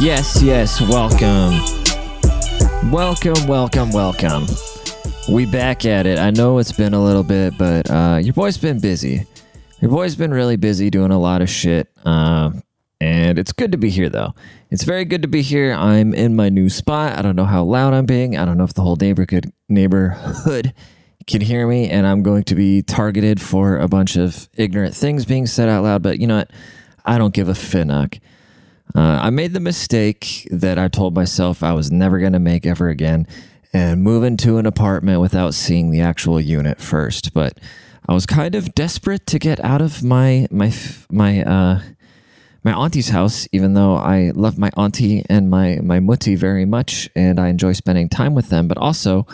Yes, yes, welcome. Welcome, welcome, welcome. We back at it. I know it's been a little bit, but uh, your boy's been busy. Your boy's been really busy doing a lot of shit. Uh, and it's good to be here, though. It's very good to be here. I'm in my new spot. I don't know how loud I'm being. I don't know if the whole neighborhood neighborhood can hear me, and I'm going to be targeted for a bunch of ignorant things being said out loud. But you know what? I don't give a finnuck. Uh, I made the mistake that I told myself I was never going to make ever again and move into an apartment without seeing the actual unit first. But I was kind of desperate to get out of my my my uh, my auntie's house, even though I love my auntie and my my mutti very much, and I enjoy spending time with them. But also,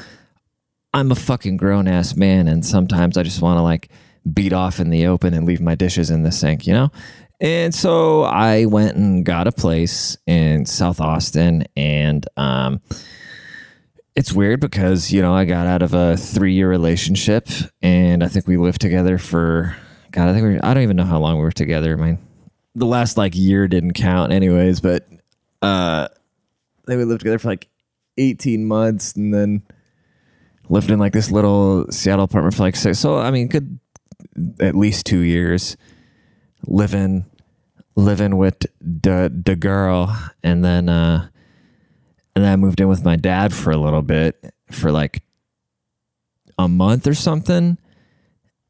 I'm a fucking grown ass man, and sometimes I just want to like beat off in the open and leave my dishes in the sink, you know? And so I went and got a place in South Austin, and um, it's weird because you know I got out of a three-year relationship, and I think we lived together for God, I think we, I don't even know how long we were together. I mean, the last like year didn't count, anyways. But uh, they would live together for like eighteen months, and then lived in like this little Seattle apartment for like six. So I mean, good at least two years living living with the the girl and then uh and then I moved in with my dad for a little bit for like a month or something.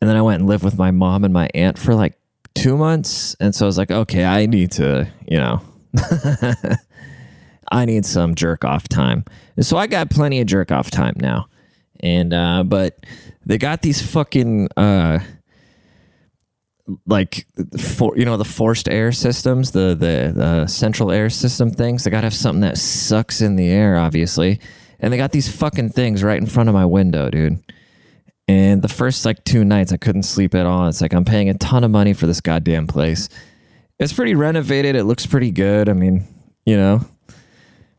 And then I went and lived with my mom and my aunt for like two months. And so I was like, okay, I need to, you know, I need some jerk off time. So I got plenty of jerk off time now. And, uh, but they got these fucking, uh, like for you know the forced air systems the, the the central air system things. They gotta have something that sucks in the air obviously. And they got these fucking things right in front of my window dude. And the first like two nights i couldn't sleep at all. It's like i'm paying a ton of money for this goddamn place. It's pretty renovated. It looks pretty good. I mean you know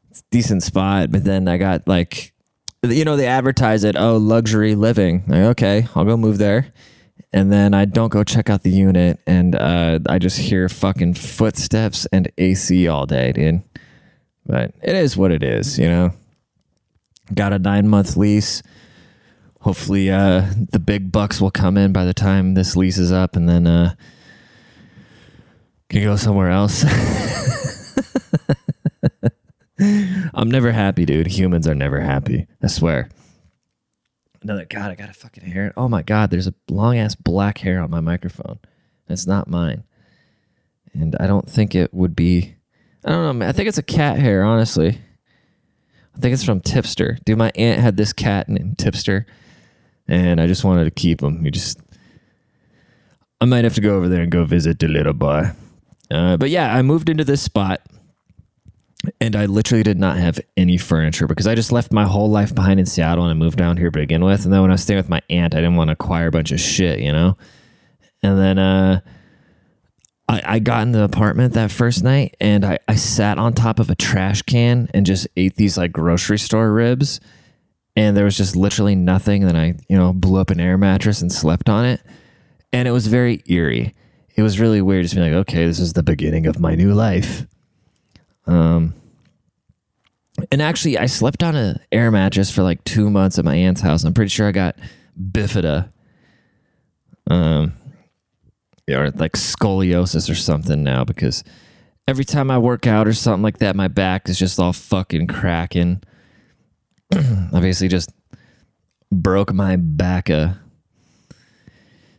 it's decent spot. But then i got like you know they advertise it oh luxury living like, okay i'll go move there and then I don't go check out the unit, and uh, I just hear fucking footsteps and AC all day, dude. But it is what it is, you know. Got a nine month lease. Hopefully, uh, the big bucks will come in by the time this lease is up, and then uh, can go somewhere else. I'm never happy, dude. Humans are never happy. I swear. Another God, I got a fucking hair. Oh my God, there's a long ass black hair on my microphone. It's not mine, and I don't think it would be. I don't know. Man. I think it's a cat hair. Honestly, I think it's from Tipster. Dude, my aunt had this cat named Tipster, and I just wanted to keep him. You just, I might have to go over there and go visit the little boy. Uh, but yeah, I moved into this spot and I literally did not have any furniture because I just left my whole life behind in Seattle and I moved down here to begin with. And then when I was staying with my aunt, I didn't want to acquire a bunch of shit, you know? And then uh, I, I got in the apartment that first night and I, I sat on top of a trash can and just ate these like grocery store ribs. And there was just literally nothing. And then I, you know, blew up an air mattress and slept on it. And it was very eerie. It was really weird just being like, okay, this is the beginning of my new life. Um, and actually, I slept on an air mattress for like two months at my aunt's house. I'm pretty sure I got bifida, um, or like scoliosis or something now because every time I work out or something like that, my back is just all fucking cracking. Obviously, just broke my back. Uh,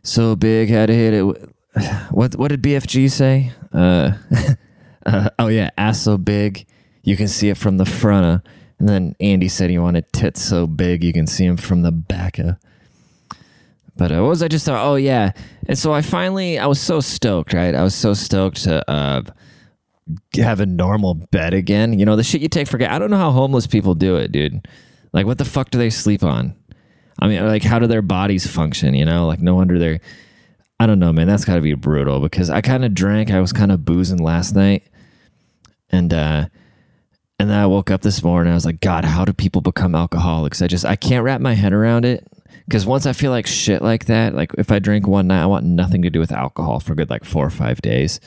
so big, had to hit it. What what did BFG say? Uh, uh, oh yeah, ass so big you can see it from the front. Uh, and then Andy said he wanted tits so big you can see them from the back. Uh. But uh, what was I just thought? Oh yeah, and so I finally I was so stoked, right? I was so stoked to uh, have a normal bed again. You know the shit you take for granted. I don't know how homeless people do it, dude. Like what the fuck do they sleep on? I mean, like how do their bodies function? You know, like no wonder they're. I don't know, man. That's got to be brutal because I kind of drank. I was kind of boozing last night, and uh, and then I woke up this morning. I was like, God, how do people become alcoholics? I just I can't wrap my head around it Because once I feel like shit like that, like if I drink one night, I want nothing to do with alcohol for good like four or five days.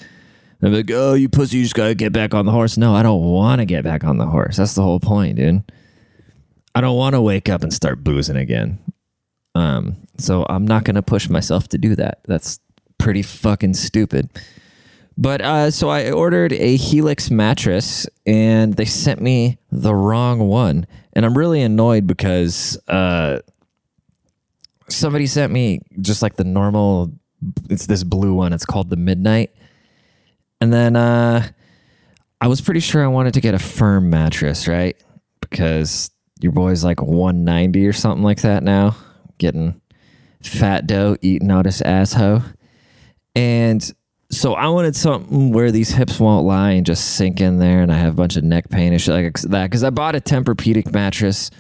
I'm like, oh, you pussy, you just gotta get back on the horse. No, I don't want to get back on the horse. That's the whole point, dude. I don't want to wake up and start boozing again. Um, so I'm not gonna push myself to do that. That's pretty fucking stupid. But uh, so I ordered a Helix mattress and they sent me the wrong one. And I'm really annoyed because uh, somebody sent me just like the normal, it's this blue one. It's called the Midnight. And then uh, I was pretty sure I wanted to get a firm mattress, right? Because your boy's like 190 or something like that now, getting fat dough eating out his asshole. And so I wanted something where these hips won't lie and just sink in there, and I have a bunch of neck pain and shit like that. Because I bought a Tempur-Pedic mattress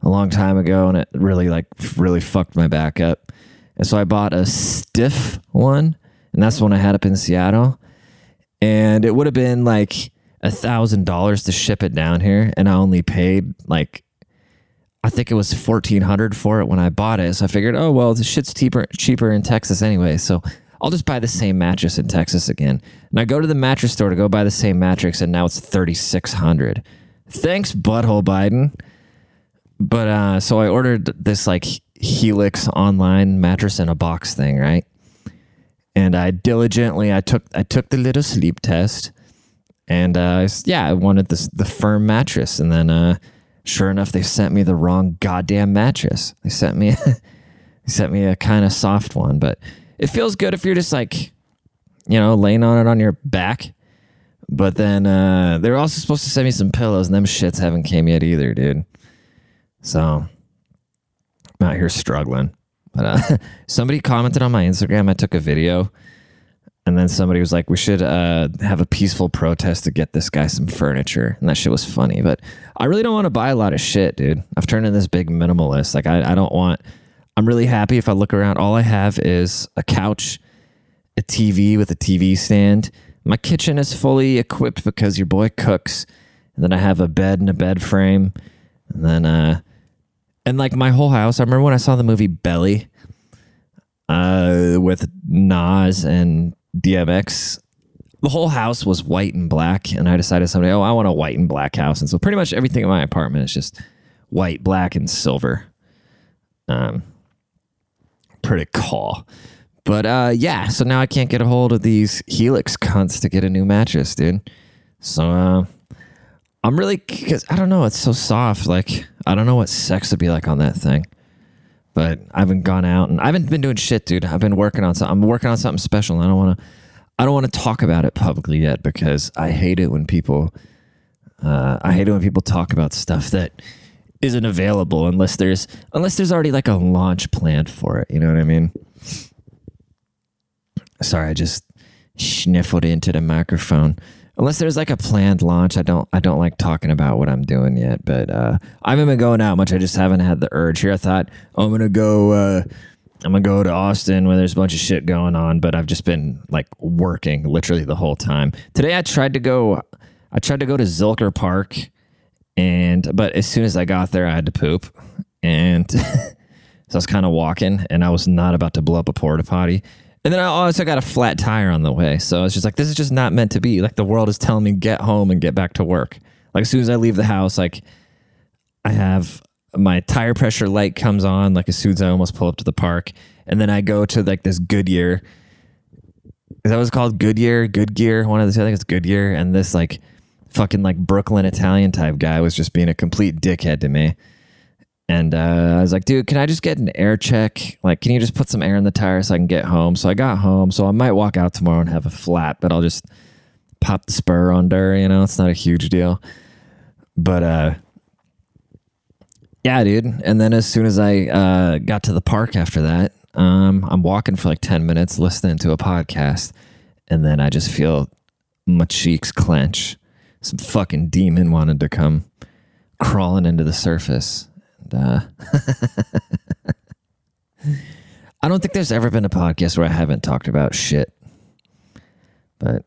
a long time ago, and it really like really fucked my back up. And so I bought a stiff one, and that's the one I had up in Seattle. And it would have been like a thousand dollars to ship it down here, and I only paid like I think it was fourteen hundred for it when I bought it. So I figured, oh well, the shit's cheaper cheaper in Texas anyway. So I'll just buy the same mattress in Texas again. And I go to the mattress store to go buy the same mattress, and now it's thirty six hundred. Thanks, butthole Biden. But uh, so I ordered this like Helix online mattress in a box thing, right? And I diligently I took I took the little sleep test, and uh, yeah, I wanted this the firm mattress, and then uh, sure enough, they sent me the wrong goddamn mattress. They sent me they sent me a kind of soft one, but it feels good if you're just like, you know, laying on it on your back. But then uh, they're also supposed to send me some pillows, and them shits haven't came yet either, dude. So I'm out here struggling. But uh, somebody commented on my Instagram. I took a video, and then somebody was like, "We should uh, have a peaceful protest to get this guy some furniture." And that shit was funny. But I really don't want to buy a lot of shit, dude. I've turned into this big minimalist. Like I, I don't want I'm really happy if I look around. All I have is a couch, a TV with a TV stand. My kitchen is fully equipped because your boy cooks. And then I have a bed and a bed frame. And then, uh, and like my whole house. I remember when I saw the movie Belly uh, with Nas and DMX. The whole house was white and black. And I decided someday, oh, I want a white and black house. And so pretty much everything in my apartment is just white, black, and silver. Um, pretty cool. But uh, yeah, so now I can't get a hold of these Helix cunts to get a new mattress, dude. So uh, I'm really because I don't know, it's so soft. Like I don't know what sex would be like on that thing. But I haven't gone out and I haven't been doing shit, dude. I've been working on something. I'm working on something special. And I don't want to. I don't want to talk about it publicly yet because I hate it when people. Uh, I hate it when people talk about stuff that isn't available unless there's unless there's already like a launch planned for it. You know what I mean? Sorry, I just sniffled into the microphone. Unless there's like a planned launch, I don't I don't like talking about what I'm doing yet. But uh, I haven't been going out much. I just haven't had the urge. Here, I thought oh, I'm gonna go. Uh, I'm gonna go to Austin where there's a bunch of shit going on. But I've just been like working literally the whole time. Today I tried to go. I tried to go to Zilker Park and but as soon as I got there, I had to poop, and so I was kind of walking, and I was not about to blow up a porta potty. And then I also got a flat tire on the way, so I was just like, "This is just not meant to be." Like the world is telling me get home and get back to work. Like as soon as I leave the house, like I have my tire pressure light comes on. Like as soon as I almost pull up to the park, and then I go to like this Goodyear. Is that what's called? Goodyear, Good Goodyear. One of the I think it's Goodyear, and this like fucking like Brooklyn Italian type guy was just being a complete dickhead to me. And uh, I was like, dude, can I just get an air check? Like, can you just put some air in the tire so I can get home? So I got home. So I might walk out tomorrow and have a flat, but I'll just pop the spur under, you know, it's not a huge deal. But uh, yeah, dude. And then as soon as I uh, got to the park after that, um, I'm walking for like 10 minutes listening to a podcast. And then I just feel my cheeks clench some fucking demon wanted to come crawling into the surface. And, uh, I don't think there's ever been a podcast where I haven't talked about shit. But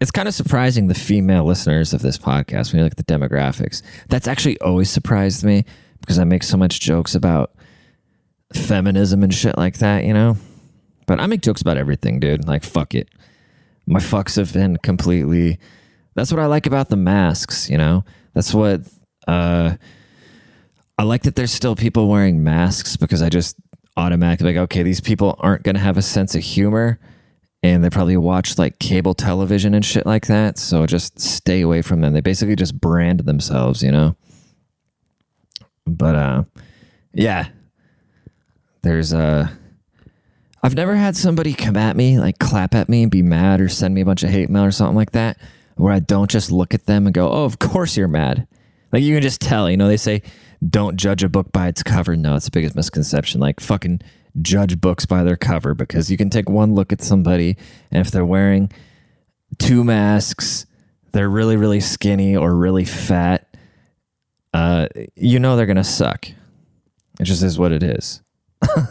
it's kind of surprising the female listeners of this podcast when you look at the demographics. That's actually always surprised me because I make so much jokes about feminism and shit like that, you know? But I make jokes about everything, dude. Like, fuck it. My fucks have been completely. That's what I like about the masks, you know? That's what. Uh, I like that there's still people wearing masks because I just automatically like, okay, these people aren't going to have a sense of humor and they probably watch like cable television and shit like that. So just stay away from them. They basically just brand themselves, you know? But, uh, yeah, there's uh I've never had somebody come at me, like clap at me and be mad or send me a bunch of hate mail or something like that, where I don't just look at them and go, "Oh, of course you're mad." Like you can just tell, you know, they say don't judge a book by its cover. No, it's the biggest misconception. Like fucking judge books by their cover because you can take one look at somebody and if they're wearing two masks, they're really really skinny or really fat, uh you know they're going to suck. It just is what it is.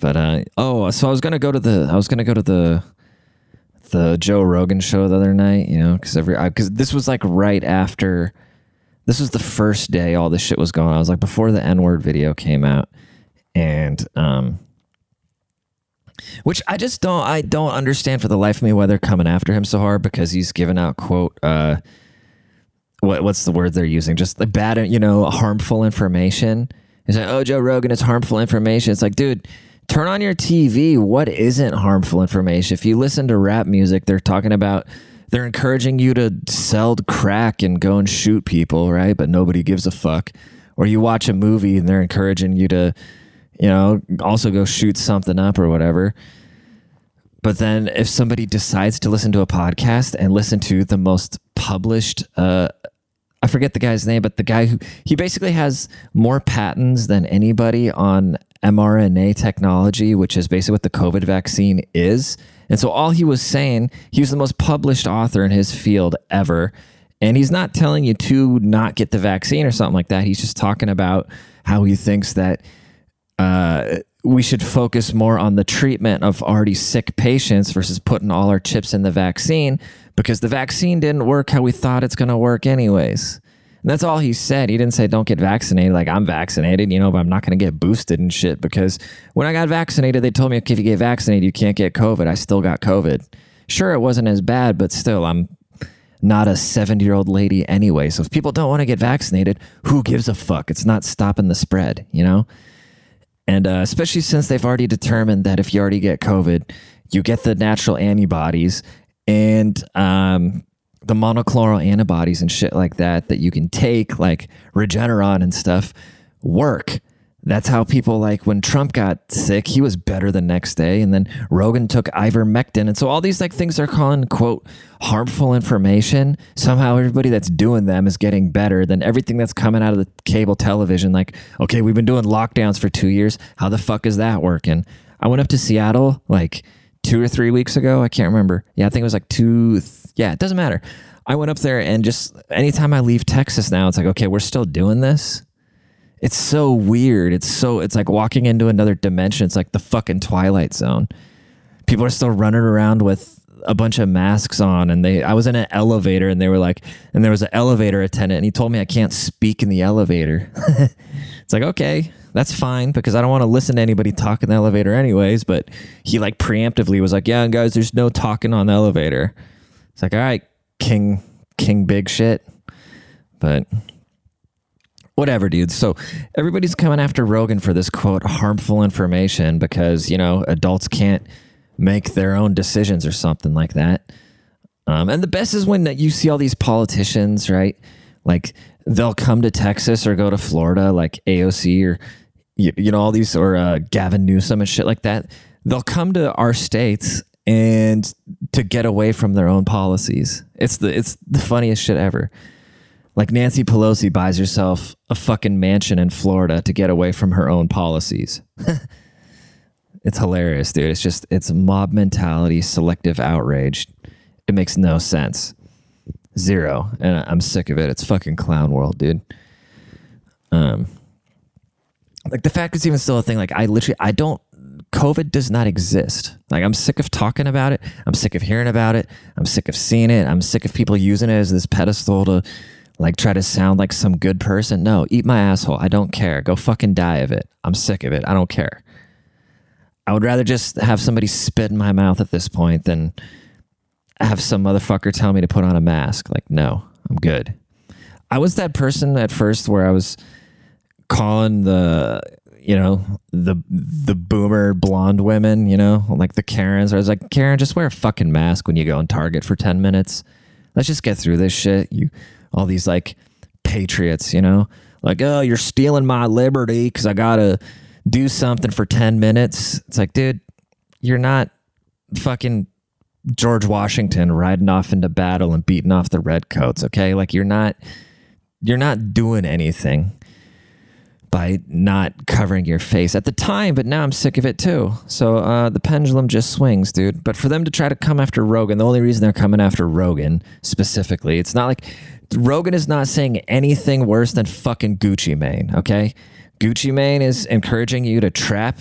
but uh, oh, so I was gonna go to the I was gonna go to the the Joe Rogan show the other night, you know, because every because this was like right after this was the first day all this shit was going. on. I was like before the N word video came out, and um, which I just don't I don't understand for the life of me why they're coming after him so hard because he's given out quote uh what what's the word they're using just the bad you know harmful information He's like, oh, Joe Rogan, it's harmful information. It's like, dude, turn on your TV. What isn't harmful information? If you listen to rap music, they're talking about, they're encouraging you to sell crack and go and shoot people, right? But nobody gives a fuck. Or you watch a movie and they're encouraging you to, you know, also go shoot something up or whatever. But then if somebody decides to listen to a podcast and listen to the most published uh, I forget the guy's name, but the guy who he basically has more patents than anybody on mRNA technology, which is basically what the COVID vaccine is. And so all he was saying, he was the most published author in his field ever. And he's not telling you to not get the vaccine or something like that. He's just talking about how he thinks that uh, we should focus more on the treatment of already sick patients versus putting all our chips in the vaccine because the vaccine didn't work how we thought it's going to work anyways. And that's all he said. He didn't say don't get vaccinated like I'm vaccinated, you know, but I'm not going to get boosted and shit because when I got vaccinated, they told me if you get vaccinated, you can't get COVID. I still got COVID. Sure, it wasn't as bad, but still, I'm not a 70 year old lady anyway. So if people don't want to get vaccinated, who gives a fuck? It's not stopping the spread, you know? And uh, especially since they've already determined that if you already get COVID, you get the natural antibodies and um, the monoclonal antibodies and shit like that that you can take, like Regeneron and stuff, work. That's how people like when Trump got sick, he was better the next day. And then Rogan took ivermectin. And so all these like things are calling quote harmful information. Somehow everybody that's doing them is getting better than everything that's coming out of the cable television. Like, okay, we've been doing lockdowns for two years. How the fuck is that working? I went up to Seattle like two or three weeks ago. I can't remember. Yeah, I think it was like two. Th- yeah, it doesn't matter. I went up there and just anytime I leave Texas now, it's like, okay, we're still doing this. It's so weird. It's so, it's like walking into another dimension. It's like the fucking Twilight Zone. People are still running around with a bunch of masks on and they I was in an elevator and they were like and there was an elevator attendant and he told me I can't speak in the elevator. it's like okay, that's fine because I don't want to listen to anybody talk in the elevator anyways, but he like preemptively was like, "Yeah, guys, there's no talking on the elevator." It's like, "All right, king king big shit." But whatever, dude. So everybody's coming after Rogan for this quote harmful information because, you know, adults can't make their own decisions or something like that. Um, and the best is when you see all these politicians, right? Like they'll come to Texas or go to Florida, like AOC or you, you know all these or uh, Gavin Newsom and shit like that. They'll come to our states and to get away from their own policies. It's the it's the funniest shit ever. Like Nancy Pelosi buys herself a fucking mansion in Florida to get away from her own policies. it's hilarious, dude. It's just it's mob mentality, selective outrage. It makes no sense. Zero. And I'm sick of it. It's fucking clown world, dude. Um like the fact it's even still a thing, like I literally I don't COVID does not exist. Like I'm sick of talking about it. I'm sick of hearing about it. I'm sick of seeing it. I'm sick of people using it as this pedestal to like try to sound like some good person. No, eat my asshole. I don't care. Go fucking die of it. I'm sick of it. I don't care. I would rather just have somebody spit in my mouth at this point than have some motherfucker tell me to put on a mask. Like, no, I'm good. I was that person at first where I was calling the you know the the boomer blonde women, you know, like the Karens. I was like, Karen, just wear a fucking mask when you go on Target for ten minutes. Let's just get through this shit. You, all these like patriots, you know, like oh, you're stealing my liberty because I gotta do something for ten minutes. It's like, dude, you're not fucking George Washington riding off into battle and beating off the redcoats. Okay, like you're not you're not doing anything by not covering your face at the time, but now I'm sick of it too. So uh, the pendulum just swings, dude. But for them to try to come after Rogan, the only reason they're coming after Rogan specifically, it's not like Rogan is not saying anything worse than fucking Gucci Mane, okay? Gucci Mane is encouraging you to trap,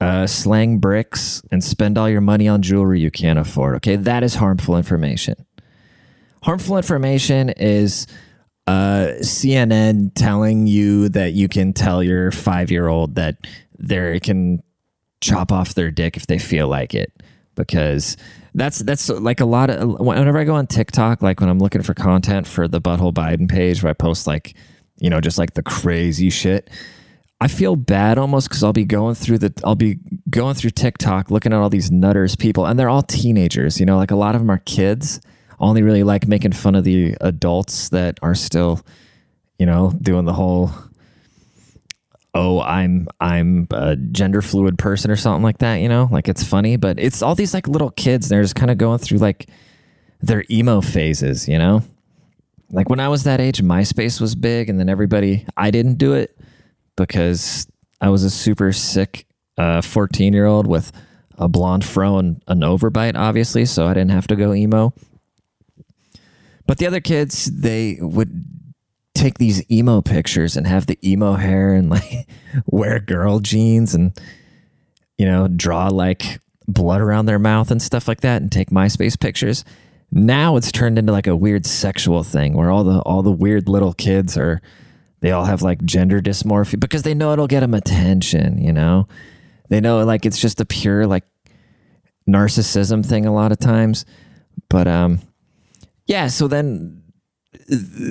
uh, slang bricks, and spend all your money on jewelry you can't afford, okay? That is harmful information. Harmful information is uh, CNN telling you that you can tell your five year old that they can chop off their dick if they feel like it because that's that's like a lot of whenever I go on TikTok, like when I'm looking for content for the Butthole Biden page where I post like you know just like the crazy shit. I feel bad almost because I'll be going through the I'll be going through TikTok looking at all these nutters people and they're all teenagers. You know, like a lot of them are kids. Only really like making fun of the adults that are still, you know, doing the whole oh i'm i'm a gender fluid person or something like that you know? Like it's funny but it's all these like little kids they're just kind of going through like their emo phases you know? Like when i was that age myspace was big and then everybody i didn't do it because i was a super sick 14 uh, year old with a blonde fro and an overbite obviously so i didn't have to go emo but the other kids, they would take these emo pictures and have the emo hair and like wear girl jeans and you know draw like blood around their mouth and stuff like that and take MySpace pictures. Now it's turned into like a weird sexual thing where all the all the weird little kids are they all have like gender dysmorphia because they know it'll get them attention, you know. They know like it's just a pure like narcissism thing a lot of times. But um yeah, so then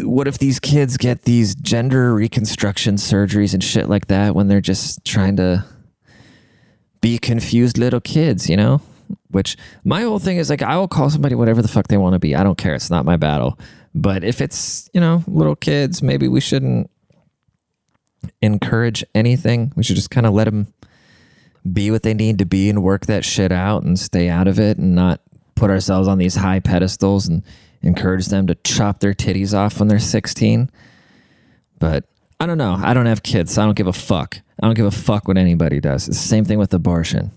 what if these kids get these gender reconstruction surgeries and shit like that when they're just trying to be confused little kids, you know? Which my whole thing is like, I will call somebody whatever the fuck they want to be. I don't care. It's not my battle. But if it's, you know, little kids, maybe we shouldn't encourage anything. We should just kind of let them be what they need to be and work that shit out and stay out of it and not put ourselves on these high pedestals and encourage them to chop their titties off when they're 16. But I don't know. I don't have kids. So I don't give a fuck. I don't give a fuck what anybody does. It's the same thing with abortion.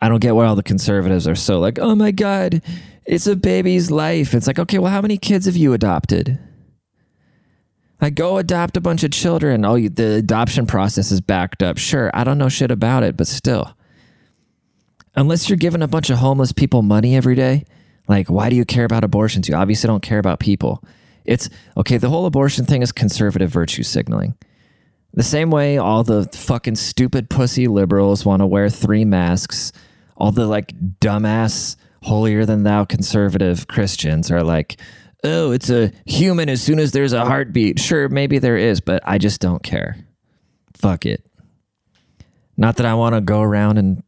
I don't get why all the conservatives are so like, oh my God, it's a baby's life. It's like, okay, well, how many kids have you adopted? Like, go adopt a bunch of children. Oh, the adoption process is backed up. Sure, I don't know shit about it, but still. Unless you're giving a bunch of homeless people money every day, like, why do you care about abortions? You obviously don't care about people. It's okay, the whole abortion thing is conservative virtue signaling. The same way all the fucking stupid pussy liberals want to wear three masks, all the like dumbass, holier than thou conservative Christians are like, oh, it's a human as soon as there's a heartbeat. Sure, maybe there is, but I just don't care. Fuck it. Not that I want to go around and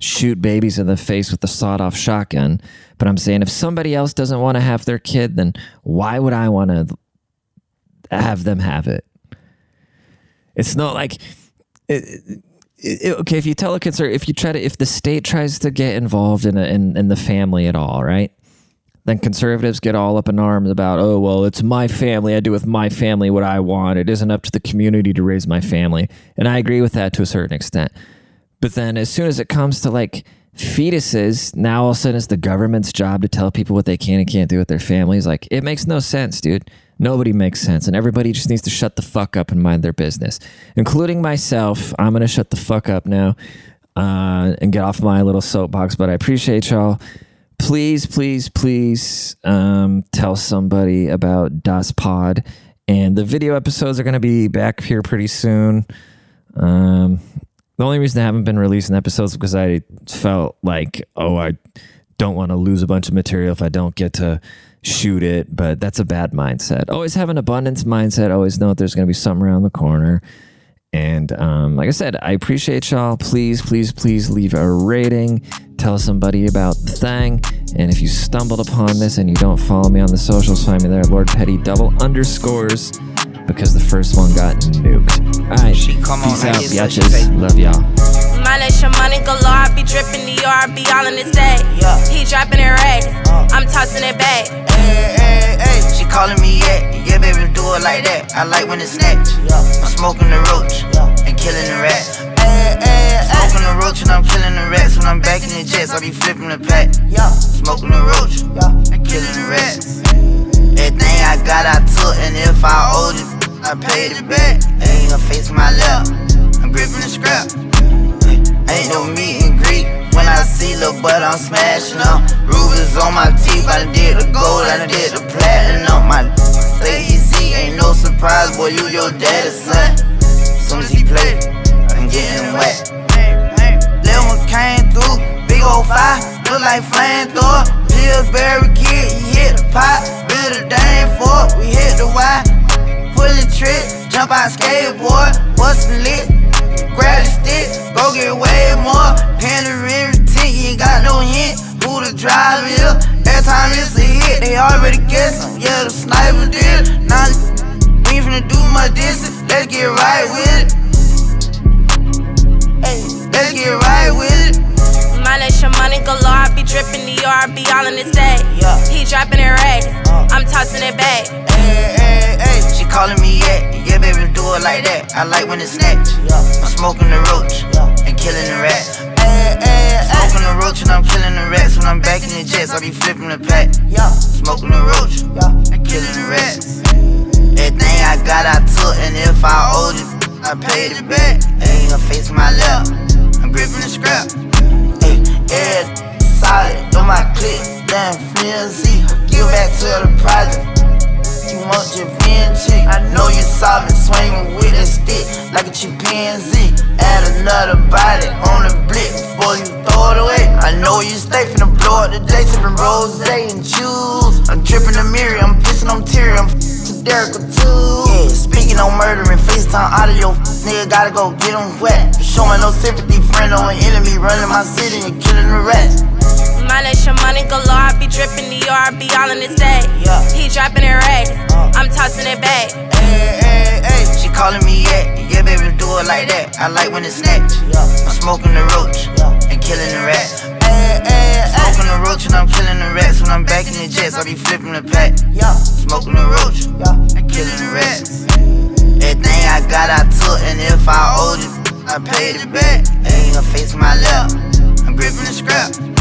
shoot babies in the face with a sawed off shotgun. But I'm saying if somebody else doesn't want to have their kid, then why would I want to have them have it? It's not like. It, it, okay, if you tell a concern, if you try to, if the state tries to get involved in, a, in in the family at all, right? Then conservatives get all up in arms about, oh well, it's my family. I do with my family what I want. It isn't up to the community to raise my family, and I agree with that to a certain extent. But then as soon as it comes to like fetuses, now all of a sudden it's the government's job to tell people what they can and can't do with their families. Like it makes no sense, dude. Nobody makes sense. And everybody just needs to shut the fuck up and mind their business, including myself. I'm going to shut the fuck up now uh, and get off my little soapbox. But I appreciate y'all. Please, please, please um, tell somebody about Das Pod. And the video episodes are going to be back here pretty soon. Um, the only reason I haven't been releasing episodes is because I felt like, oh, I don't want to lose a bunch of material if I don't get to shoot it. But that's a bad mindset. Always have an abundance mindset. Always know that there's going to be something around the corner. And um, like I said, I appreciate y'all. Please, please, please leave a rating. Tell somebody about the thing. And if you stumbled upon this and you don't follow me on the socials, find me there, Lord Petty double underscores, because the first one got nuked. All right, peace out, bitches. Love y'all. Mileage your money galore, I be dripping the yard, be all in the day. Yeah. He dropping it rags, uh. I'm tossing it back. Hey, hey, hey, she calling me yeah, yeah, baby, do it like that. I like when it's snatched. I'm smoking the roach and killing the rats. Smoking the roach and I'm killing the rats. When I'm back in the jets, I be flipping the pack. Smoking the roach and killing the rats. Everything I got, I took, and if I owed it, I paid it back. Ain't gonna face my left, I'm gripping the scrap. Ain't no meet and greet when I see Lil' Bud, I'm smashing up. Rubies on my teeth, I did the gold, I did the platinum. My stay easy, ain't no surprise, boy, you your daddy's son. Soon as he play, I'm getting wet. Lil' one came through, big old fire, look like flamethrower. Pillsbury kid, he hit the pot, build a dame for it, we hit the Y. Pull the trick, jump out skateboard, bustin' lit. Grab the stick, go get way more. Pandering tint, you ain't got no hint. Who the driver is? Every time it's a hit, they already guessing. Yeah, the sniper did. Now we ain't finna do my distance. Let's get right with it. Hey, let's get right with it. Mileage your money galore, I be dripping the yard, be all in the day. Yeah. He dropping it rags, uh. I'm tossing it back. Hey, hey, hey, she calling me yeah, yeah, baby, do it like that. I like when it's snatched. I'm smoking the roach and killing the rats. Hey, hey, hey. Smoking the roach and I'm killing the rats. When I'm back in the jets, I be flipping the pack. Smoking the roach and killing the rats. Everything I got, I took, and if I owed it, I paid it back. Ain't gonna face my left, I'm gripping the scrap. Hey, yeah, solid, on my click, damn flimsy. Give back to the project. You want your VNG. I know you saw me swinging with a stick like a chimpanzee. Add another body on the blick before you throw it away. I know you stay finna blow up today, sipping rose and juice. I'm dripping the mirror, I'm pissing on teary, I'm Derek too. Yeah, speaking on murder and FaceTime audio, nigga gotta go get him wet. Showing no sympathy, friend or an enemy, running my city and killing the rest. Mileage your money galore, I be dripping the yard, be all in the day. Yeah. He dropping it rags, uh. I'm tossing it back. Hey, hey, hey, she calling me yeah, yeah, baby, do it like that. I like when it's snatched. I'm smoking the roach and killing the rats. Hey. Smoking the roach and I'm killing the rats. When I'm back in the jets, I be flipping the pack. Smoking the roach and killing the rats. Everything I got, I took, and if I owed it, I paid it back. Ain't gonna face my left, I'm gripping the scrap.